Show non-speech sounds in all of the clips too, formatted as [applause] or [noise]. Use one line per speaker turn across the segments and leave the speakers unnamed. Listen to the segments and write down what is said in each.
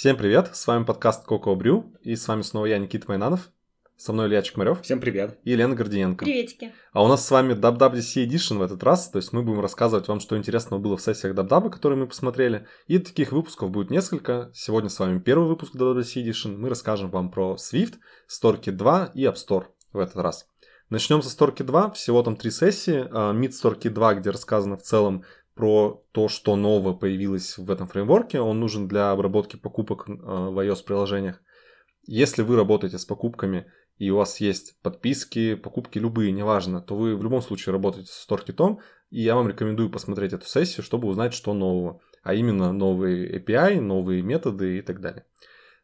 Всем привет, с вами подкаст Coco Брю, и с вами снова я, Никита Майнанов. Со мной Илья Чекмарев.
Всем привет.
И Елена Гордиенко.
Приветики.
А у нас с вами WWDC Edition в этот раз, то есть мы будем рассказывать вам, что интересного было в сессиях WW, которые мы посмотрели. И таких выпусков будет несколько. Сегодня с вами первый выпуск WWDC Edition. Мы расскажем вам про Swift, StoreKit 2 и App Store в этот раз. Начнем со StoreKit 2. Всего там три сессии. Mid StoreKit 2, где рассказано в целом про то, что нового появилось в этом фреймворке. Он нужен для обработки покупок в iOS-приложениях. Если вы работаете с покупками и у вас есть подписки, покупки любые, неважно, то вы в любом случае работаете с StoreKit, и я вам рекомендую посмотреть эту сессию, чтобы узнать, что нового, а именно новые API, новые методы и так далее.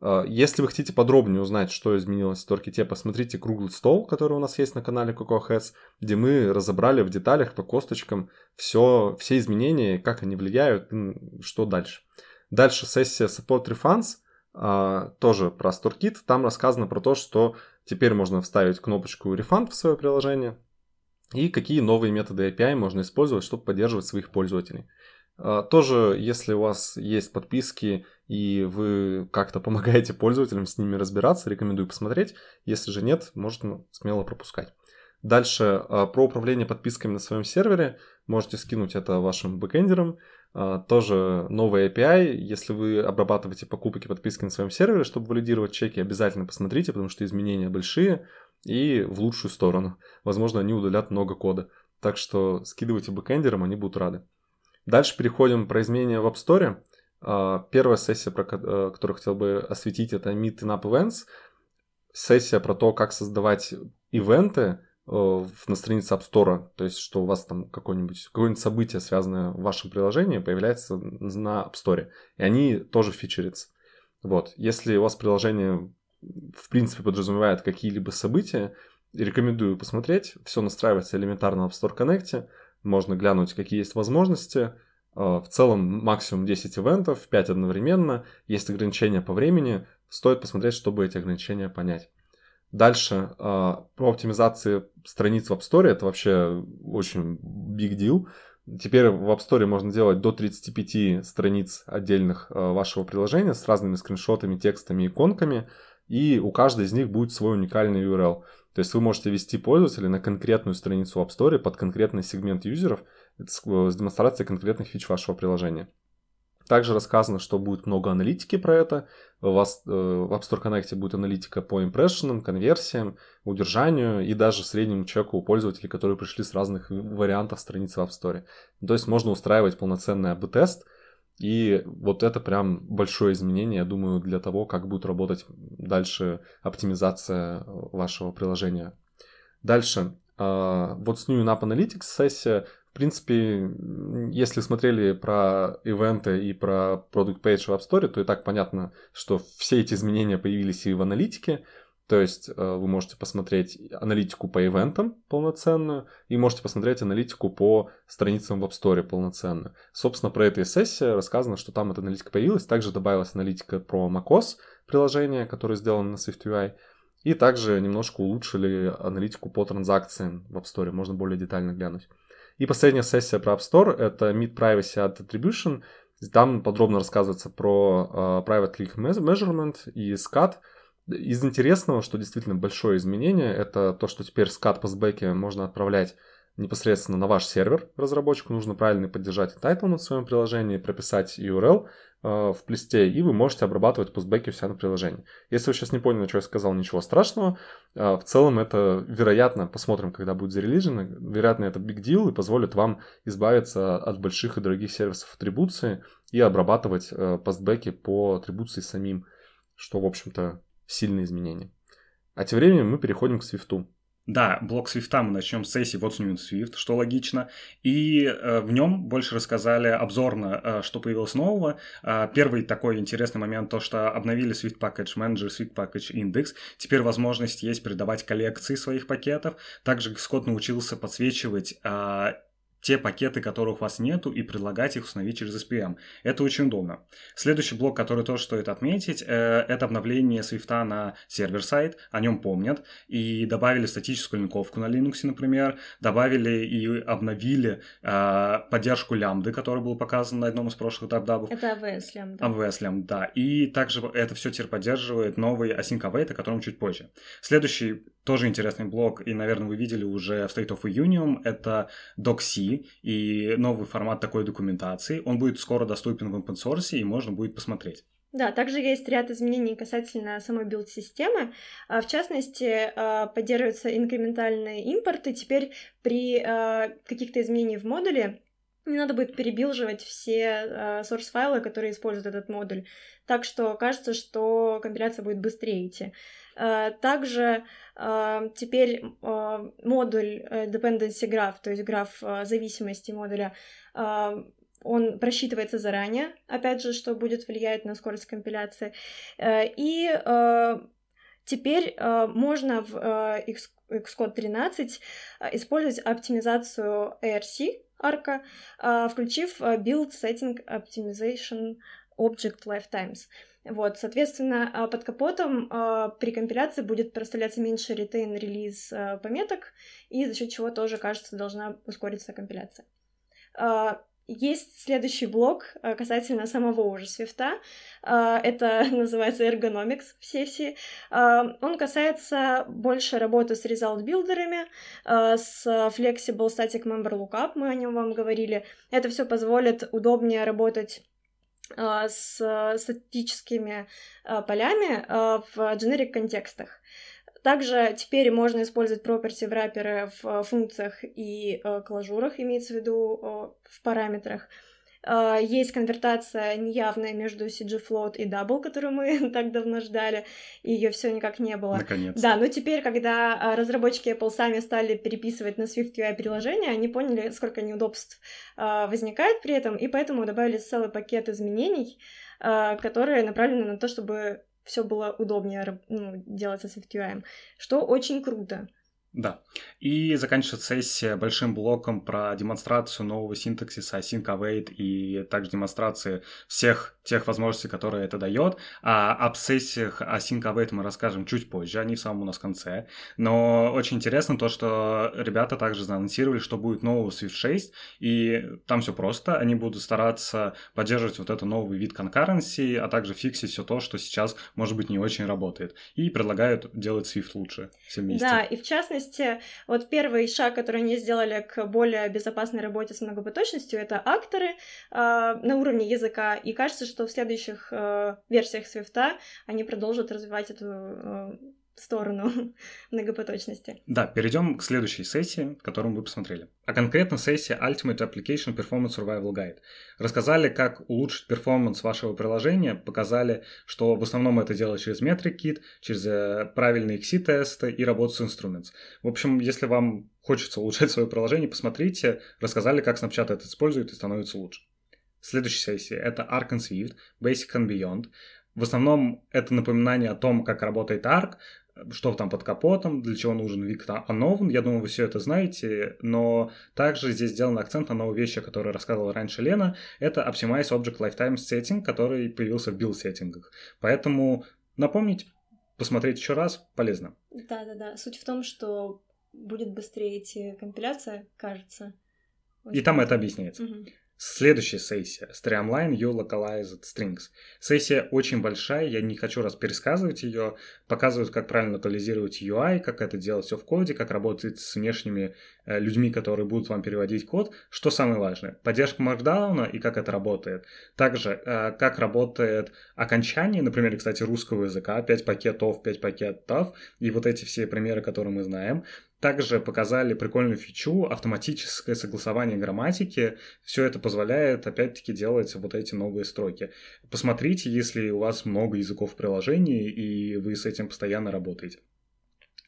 А, если вы хотите подробнее узнать, что изменилось в StoreKit, посмотрите круглый стол, который у нас есть на канале Coco где мы разобрали в деталях по косточкам все, все изменения, как они влияют, что дальше. Дальше сессия Support Refunds, а, тоже про StoreKit. Там рассказано про то, что Теперь можно вставить кнопочку Refund в свое приложение и какие новые методы API можно использовать, чтобы поддерживать своих пользователей. А, тоже, если у вас есть подписки и вы как-то помогаете пользователям с ними разбираться, рекомендую посмотреть. Если же нет, можно смело пропускать. Дальше а, про управление подписками на своем сервере. Можете скинуть это вашим бэкэндерам. А, тоже новый API. Если вы обрабатываете покупки подписки на своем сервере, чтобы валидировать чеки, обязательно посмотрите, потому что изменения большие и в лучшую сторону. Возможно, они удалят много кода. Так что скидывайте бэкэндерам, они будут рады. Дальше переходим про изменения в App Store. А, первая сессия, про э, которую хотел бы осветить, это Meet In-App Events. Сессия про то, как создавать ивенты, Э, на странице App Store, то есть что у вас там какое-нибудь какое событие, связанное в вашем приложении, появляется на App Store, и они тоже фичерятся. Вот, если у вас приложение в принципе подразумевает какие-либо события, рекомендую посмотреть, все настраивается элементарно в App Store Connect, можно глянуть, какие есть возможности, э, в целом максимум 10 ивентов, 5 одновременно, есть ограничения по времени, стоит посмотреть, чтобы эти ограничения понять. Дальше, а, про оптимизации страниц в App Store, это вообще очень big deal. Теперь в App Store можно делать до 35 страниц отдельных а, вашего приложения с разными скриншотами, текстами, иконками, и у каждой из них будет свой уникальный URL. То есть вы можете вести пользователя на конкретную страницу App Store под конкретный сегмент юзеров с демонстрацией конкретных фич вашего приложения. Также рассказано, что будет много аналитики про это. У вас э, в App Store Connect будет аналитика по импрессионам, конверсиям, удержанию и даже среднему чеку у пользователей, которые пришли с разных вариантов страницы в App Store. То есть можно устраивать полноценный АБ-тест, и вот это прям большое изменение, я думаю, для того, как будет работать дальше оптимизация вашего приложения. Дальше. А, вот с New App Analytics сессия в принципе, если смотрели про ивенты и про Product Page в App Store, то и так понятно, что все эти изменения появились и в аналитике. То есть э, вы можете посмотреть аналитику по ивентам полноценную и можете посмотреть аналитику по страницам в App Store полноценную. Собственно, про это и сессия рассказано, что там эта аналитика появилась. Также добавилась аналитика про macOS приложение, которое сделано на SwiftUI. И также немножко улучшили аналитику по транзакциям в App Store. Можно более детально глянуть. И последняя сессия про App Store — это Meet Privacy at Attribution. Там подробно рассказывается про uh, Private Click Measurement и SCAT. Из интересного, что действительно большое изменение, это то, что теперь по сбеке можно отправлять непосредственно на ваш сервер разработчику. Нужно правильно поддержать entitlement в своем приложении, прописать URL, Э, в плесте, и вы можете обрабатывать пустбеки у себя на приложении. Если вы сейчас не поняли, что я сказал, ничего страшного. Э, в целом это, вероятно, посмотрим, когда будет зарелижено, вероятно, это big deal и позволит вам избавиться от больших и дорогих сервисов атрибуции и обрабатывать э, постбеки по атрибуции самим, что, в общем-то, сильное изменение. А тем временем мы переходим к Swift.
Да, блок Свифта мы начнем с сессии What's New in Swift, что логично. И э, в нем больше рассказали обзорно, э, что появилось нового. Э, первый такой интересный момент, то, что обновили Swift Package Manager, Swift Package Index. Теперь возможность есть придавать коллекции своих пакетов. Также Скотт научился подсвечивать э, те пакеты, которых у вас нету, и предлагать их установить через SPM. Это очень удобно. Следующий блок, который тоже стоит отметить, э, это обновление Swift на server-side, о нем помнят, и добавили статическую линковку на Linux, например, добавили и обновили э, поддержку лямбды, которая была показана на одном из прошлых дабдабов.
Это AWS Lambda.
AWS Lambda, да. И также это все теперь поддерживает новый async await, о котором чуть позже. Следующий тоже интересный блок, и, наверное, вы видели уже в State of Union, это DocC и новый формат такой документации. Он будет скоро доступен в open source, и можно будет посмотреть.
Да, также есть ряд изменений касательно самой билд-системы. А, в частности, а, поддерживаются инкрементальные импорты. Теперь при а, каких-то изменениях в модуле не надо будет перебилживать все source-файлы, которые используют этот модуль. Так что кажется, что компиляция будет быстрее идти. Также теперь модуль э, dependency graph, то есть граф зависимости модуля, он просчитывается заранее, опять же, что будет влиять на скорость компиляции. Э, и э, теперь э, можно в Xcode 13 использовать оптимизацию ARC, арка, включив Build Setting Optimization Object Lifetimes. Вот, соответственно, под капотом при компиляции будет проставляться меньше retain релиз пометок, и за счет чего тоже, кажется, должна ускориться компиляция. Есть следующий блок э, касательно самого уже свифта. Э, это [laughs] называется ergonomics в сессии. Э, он касается больше работы с result-билдерами, с flexible static member lookup, мы о нем вам говорили. Это все позволит удобнее работать с статическими полями в generic контекстах. Также теперь можно использовать property wrapper в функциях и э, клажурах, имеется в виду э, в параметрах. Э, есть конвертация неявная между CG float и double, которую мы [laughs] так давно ждали, и ее все никак не было.
Наконец.
Да, но теперь, когда разработчики Apple сами стали переписывать на Swift UI приложения, они поняли, сколько неудобств возникает при этом, и поэтому добавили целый пакет изменений, которые направлены на то, чтобы все было удобнее ну, делать со SwiftUI, что очень круто.
Да. И заканчивается сессия большим блоком про демонстрацию нового синтаксиса async await и также демонстрации всех тех возможностей, которые это дает. А об сессиях async await мы расскажем чуть позже, они в самом у нас конце. Но очень интересно то, что ребята также заанонсировали, что будет нового Swift 6, и там все просто. Они будут стараться поддерживать вот этот новый вид конкуренции, а также фиксить все то, что сейчас, может быть, не очень работает. И предлагают делать Swift лучше все вместе.
Да, и в частности, вот первый шаг, который они сделали к более безопасной работе с многопоточностью, это акторы э, на уровне языка. И кажется, что в следующих э, версиях Swift они продолжат развивать эту э, сторону [laughs] многопоточности.
Да, перейдем к следующей сессии, которую мы посмотрели. А конкретно сессия Ultimate Application Performance Survival Guide. Рассказали, как улучшить перформанс вашего приложения, показали, что в основном это делать через MetricKit, через э, правильные XC-тесты и работу с Instruments. В общем, если вам хочется улучшать свое приложение, посмотрите, рассказали, как Snapchat это использует и становится лучше. Следующая сессия — это Arc and Swift, Basic and Beyond. В основном это напоминание о том, как работает Arc, что там под капотом, для чего нужен Виктор Ановн. Я думаю, вы все это знаете, но также здесь сделан акцент на новые вещи, которые рассказывала раньше Лена. Это Optimize Object Lifetime Setting, который появился в build-сеттингах. Поэтому напомнить, посмотреть еще раз полезно.
Да-да-да. Суть в том, что будет быстрее идти компиляция, кажется.
Очень И там это объясняется. Угу. Следующая сессия. Streamline Your Localized Strings. Сессия очень большая, я не хочу раз пересказывать ее. Показывают, как правильно локализировать UI, как это делать все в коде, как работать с внешними э, людьми, которые будут вам переводить код. Что самое важное? Поддержка Markdown и как это работает. Также, э, как работает окончание, например, кстати, русского языка. 5 пакетов, 5 пакетов. И вот эти все примеры, которые мы знаем. Также показали прикольную фичу автоматическое согласование грамматики. Все это позволяет, опять-таки, делать вот эти новые строки. Посмотрите, если у вас много языков в приложении, и вы с этим постоянно работаете.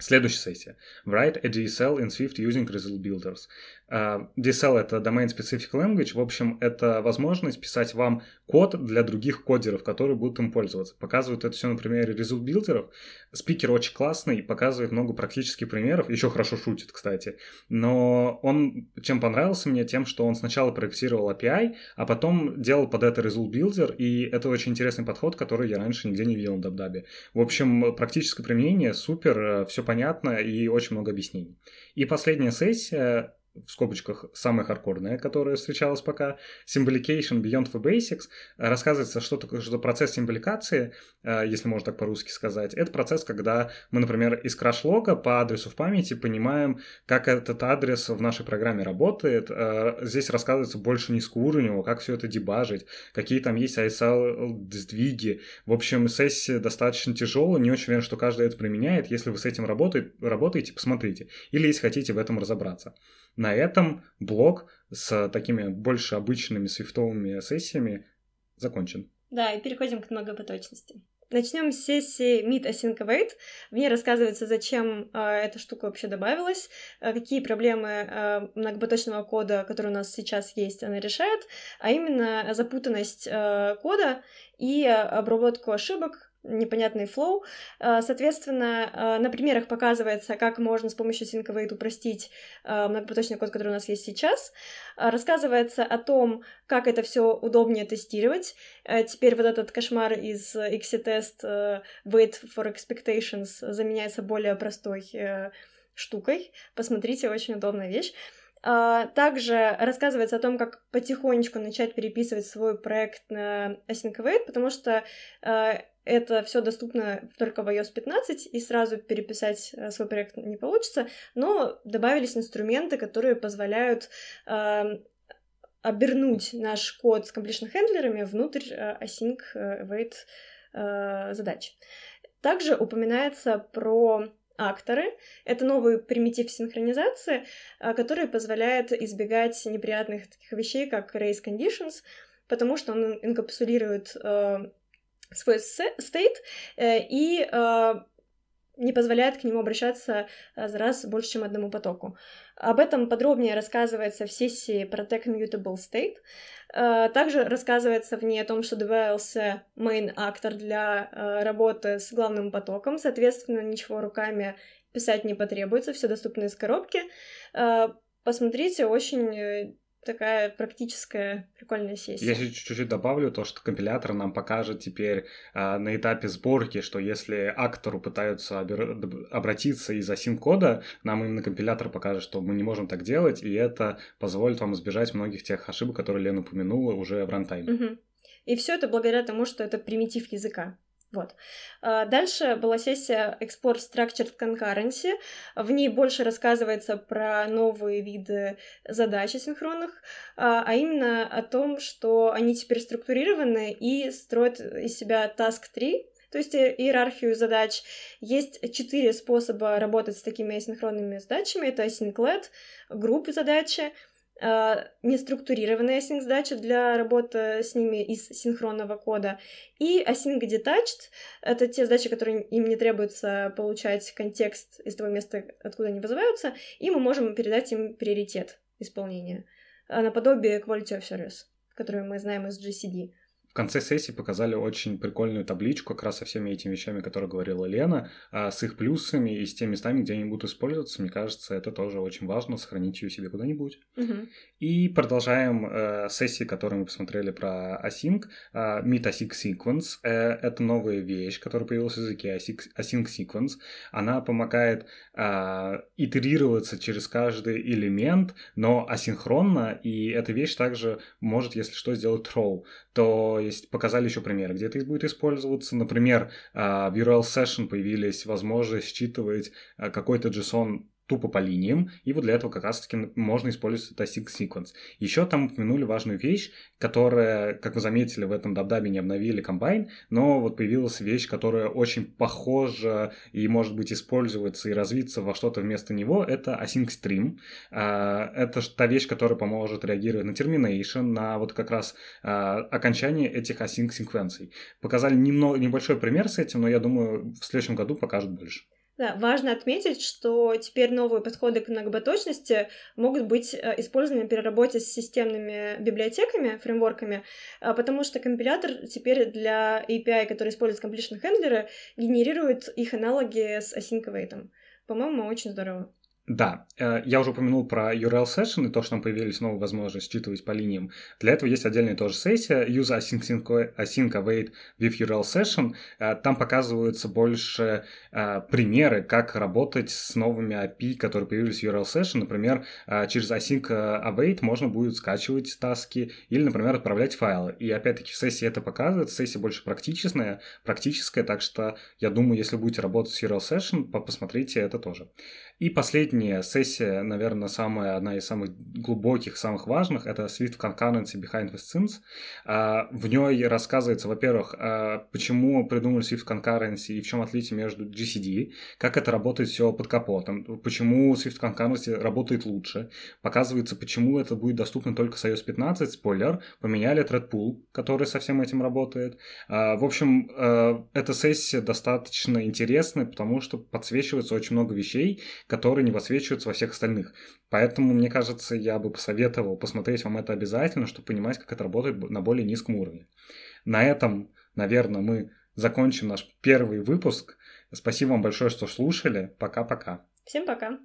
Следующая сессия. Write a DSL in Swift using result builders. Uh, DSL — это Domain Specific Language. В общем, это возможность писать вам код для других кодеров, которые будут им пользоваться. Показывают это все на примере result билдеров. Спикер очень классный, показывает много практических примеров. Еще хорошо шутит, кстати. Но он чем понравился мне? Тем, что он сначала проектировал API, а потом делал под это result builder, и это очень интересный подход, который я раньше нигде не видел на DubDub. В общем, практическое применение супер, э, все понятно и очень много объяснений. И последняя сессия в скобочках самая хардкорная, которая встречалась пока, Symbolication Beyond the Basics, рассказывается, что такое что процесс символикации, э, если можно так по-русски сказать. Это процесс, когда мы, например, из краш-лога по адресу в памяти понимаем, как этот адрес в нашей программе работает. Э, здесь рассказывается больше низкоуровневого, как все это дебажить, какие там есть ISL-сдвиги. В общем, сессия достаточно тяжелая, не очень уверен, что каждый это применяет. Если вы с этим работаете, работаете посмотрите. Или если хотите в этом разобраться. На этом блок с такими больше обычными свифтовыми сессиями закончен.
Да, и переходим к многопоточности. Начнем с сессии Meet Async Await. В ней рассказывается, зачем э, эта штука вообще добавилась, э, какие проблемы э, многопоточного кода, который у нас сейчас есть, она решает, а именно запутанность э, кода и обработку ошибок, непонятный флоу. А, соответственно, а, на примерах показывается, как можно с помощью SyncAwait упростить а, многопоточный код, который у нас есть сейчас. Рассказывается о том, как это все удобнее тестировать. Теперь вот этот кошмар из XC-тест Wait for Expectations заменяется более простой э, штукой. Посмотрите, очень удобная вещь. Также рассказывается о том, как потихонечку начать переписывать свой проект на Async Await, потому что это все доступно только в iOS 15, и сразу переписать э, свой проект не получится, но добавились инструменты, которые позволяют э, обернуть наш код с completion хендлерами внутрь э, async э, await задач. Также упоминается про акторы. Это новый примитив синхронизации, который позволяет избегать неприятных таких вещей, как race conditions, потому что он инкапсулирует свой стейт э, и э, не позволяет к нему обращаться э, за раз больше, чем одному потоку. Об этом подробнее рассказывается в сессии Protect Mutable State. Также рассказывается в ней о том, что добавился main актор для работы с главным потоком, соответственно, ничего руками писать не потребуется, все доступно из коробки. Посмотрите, очень такая практическая прикольная сессия.
Я чуть-чуть добавлю то, что компилятор нам покажет теперь э, на этапе сборки, что если актору пытаются обратиться из асин-кода, нам именно компилятор покажет, что мы не можем так делать, и это позволит вам избежать многих тех ошибок, которые Лена упомянула уже в рантайме.
Угу. И все это благодаря тому, что это примитив языка. Вот. А, дальше была сессия Export Structured Concurrency. В ней больше рассказывается про новые виды задач асинхронных, а, а именно о том, что они теперь структурированы и строят из себя task 3, то есть иерархию задач. Есть четыре способа работать с такими асинхронными задачами. Это async группы задачи, неструктурированная async задача для работы с ними из синхронного кода, и async detached — это те задачи, которые им не требуется получать контекст из того места, откуда они вызываются, и мы можем передать им приоритет исполнения, uh, наподобие quality of service, которую мы знаем из GCD
конце сессии показали очень прикольную табличку как раз со всеми этими вещами, которые говорила Лена, а с их плюсами и с теми местами, где они будут использоваться. Мне кажется, это тоже очень важно, сохранить ее себе куда-нибудь.
Угу.
И продолжаем э, сессии, которые мы посмотрели про Async. Э, Meet Async Sequence э, — это новая вещь, которая появилась в языке Async, Async Sequence. Она помогает э, итерироваться через каждый элемент, но асинхронно, и эта вещь также может, если что, сделать throw. То есть показали еще примеры, где это будет использоваться. Например, а, в URL Session появились возможность считывать а, какой-то JSON тупо по линиям, и вот для этого как раз-таки можно использовать это async sequence. Еще там упомянули важную вещь, которая, как вы заметили, в этом дабдабе не обновили комбайн, но вот появилась вещь, которая очень похожа и может быть использоваться и развиться во что-то вместо него, это async stream. А, это та вещь, которая поможет реагировать на termination, на вот как раз а, окончание этих async секвенций. Показали немного, небольшой пример с этим, но я думаю, в следующем году покажут больше.
Да, важно отметить, что теперь новые подходы к многопоточности могут быть э, использованы при работе с системными библиотеками, фреймворками, а, потому что компилятор теперь для API, который использует completion хендлеры, генерирует их аналоги с async await. По-моему, очень здорово.
Да, э, я уже упомянул про URL session и то, что там появились новые возможности считывать по линиям. Для этого есть отдельная тоже сессия Use Async, async Await with URL Session. Э, там показываются больше э, примеры, как работать с новыми API, которые появились в URL Session. Например, через Async Await можно будет скачивать таски или, например, отправлять файлы. И опять-таки в сессии это показывает. Сессия больше практичная, практическая, так что я думаю, если будете работать с URL Session, посмотрите это тоже. И последняя сессия, наверное, самая, одна из самых глубоких, самых важных, это Swift Concurrency Behind the Scenes. А, в ней рассказывается, во-первых, а, почему придумали Swift Concurrency и в чем отличие между GCD, как это работает все под капотом, почему Swift Concurrency работает лучше, показывается, почему это будет доступно только с iOS 15, спойлер, поменяли Threadpool, который со всем этим работает. А, в общем, эта сессия достаточно интересная, потому что подсвечивается очень много вещей, которые не высвечиваются во всех остальных. Поэтому, мне кажется, я бы посоветовал посмотреть вам это обязательно, чтобы понимать, как это работает на более низком уровне. На этом, наверное, мы закончим наш первый выпуск. Спасибо вам большое, что слушали. Пока-пока.
Всем пока.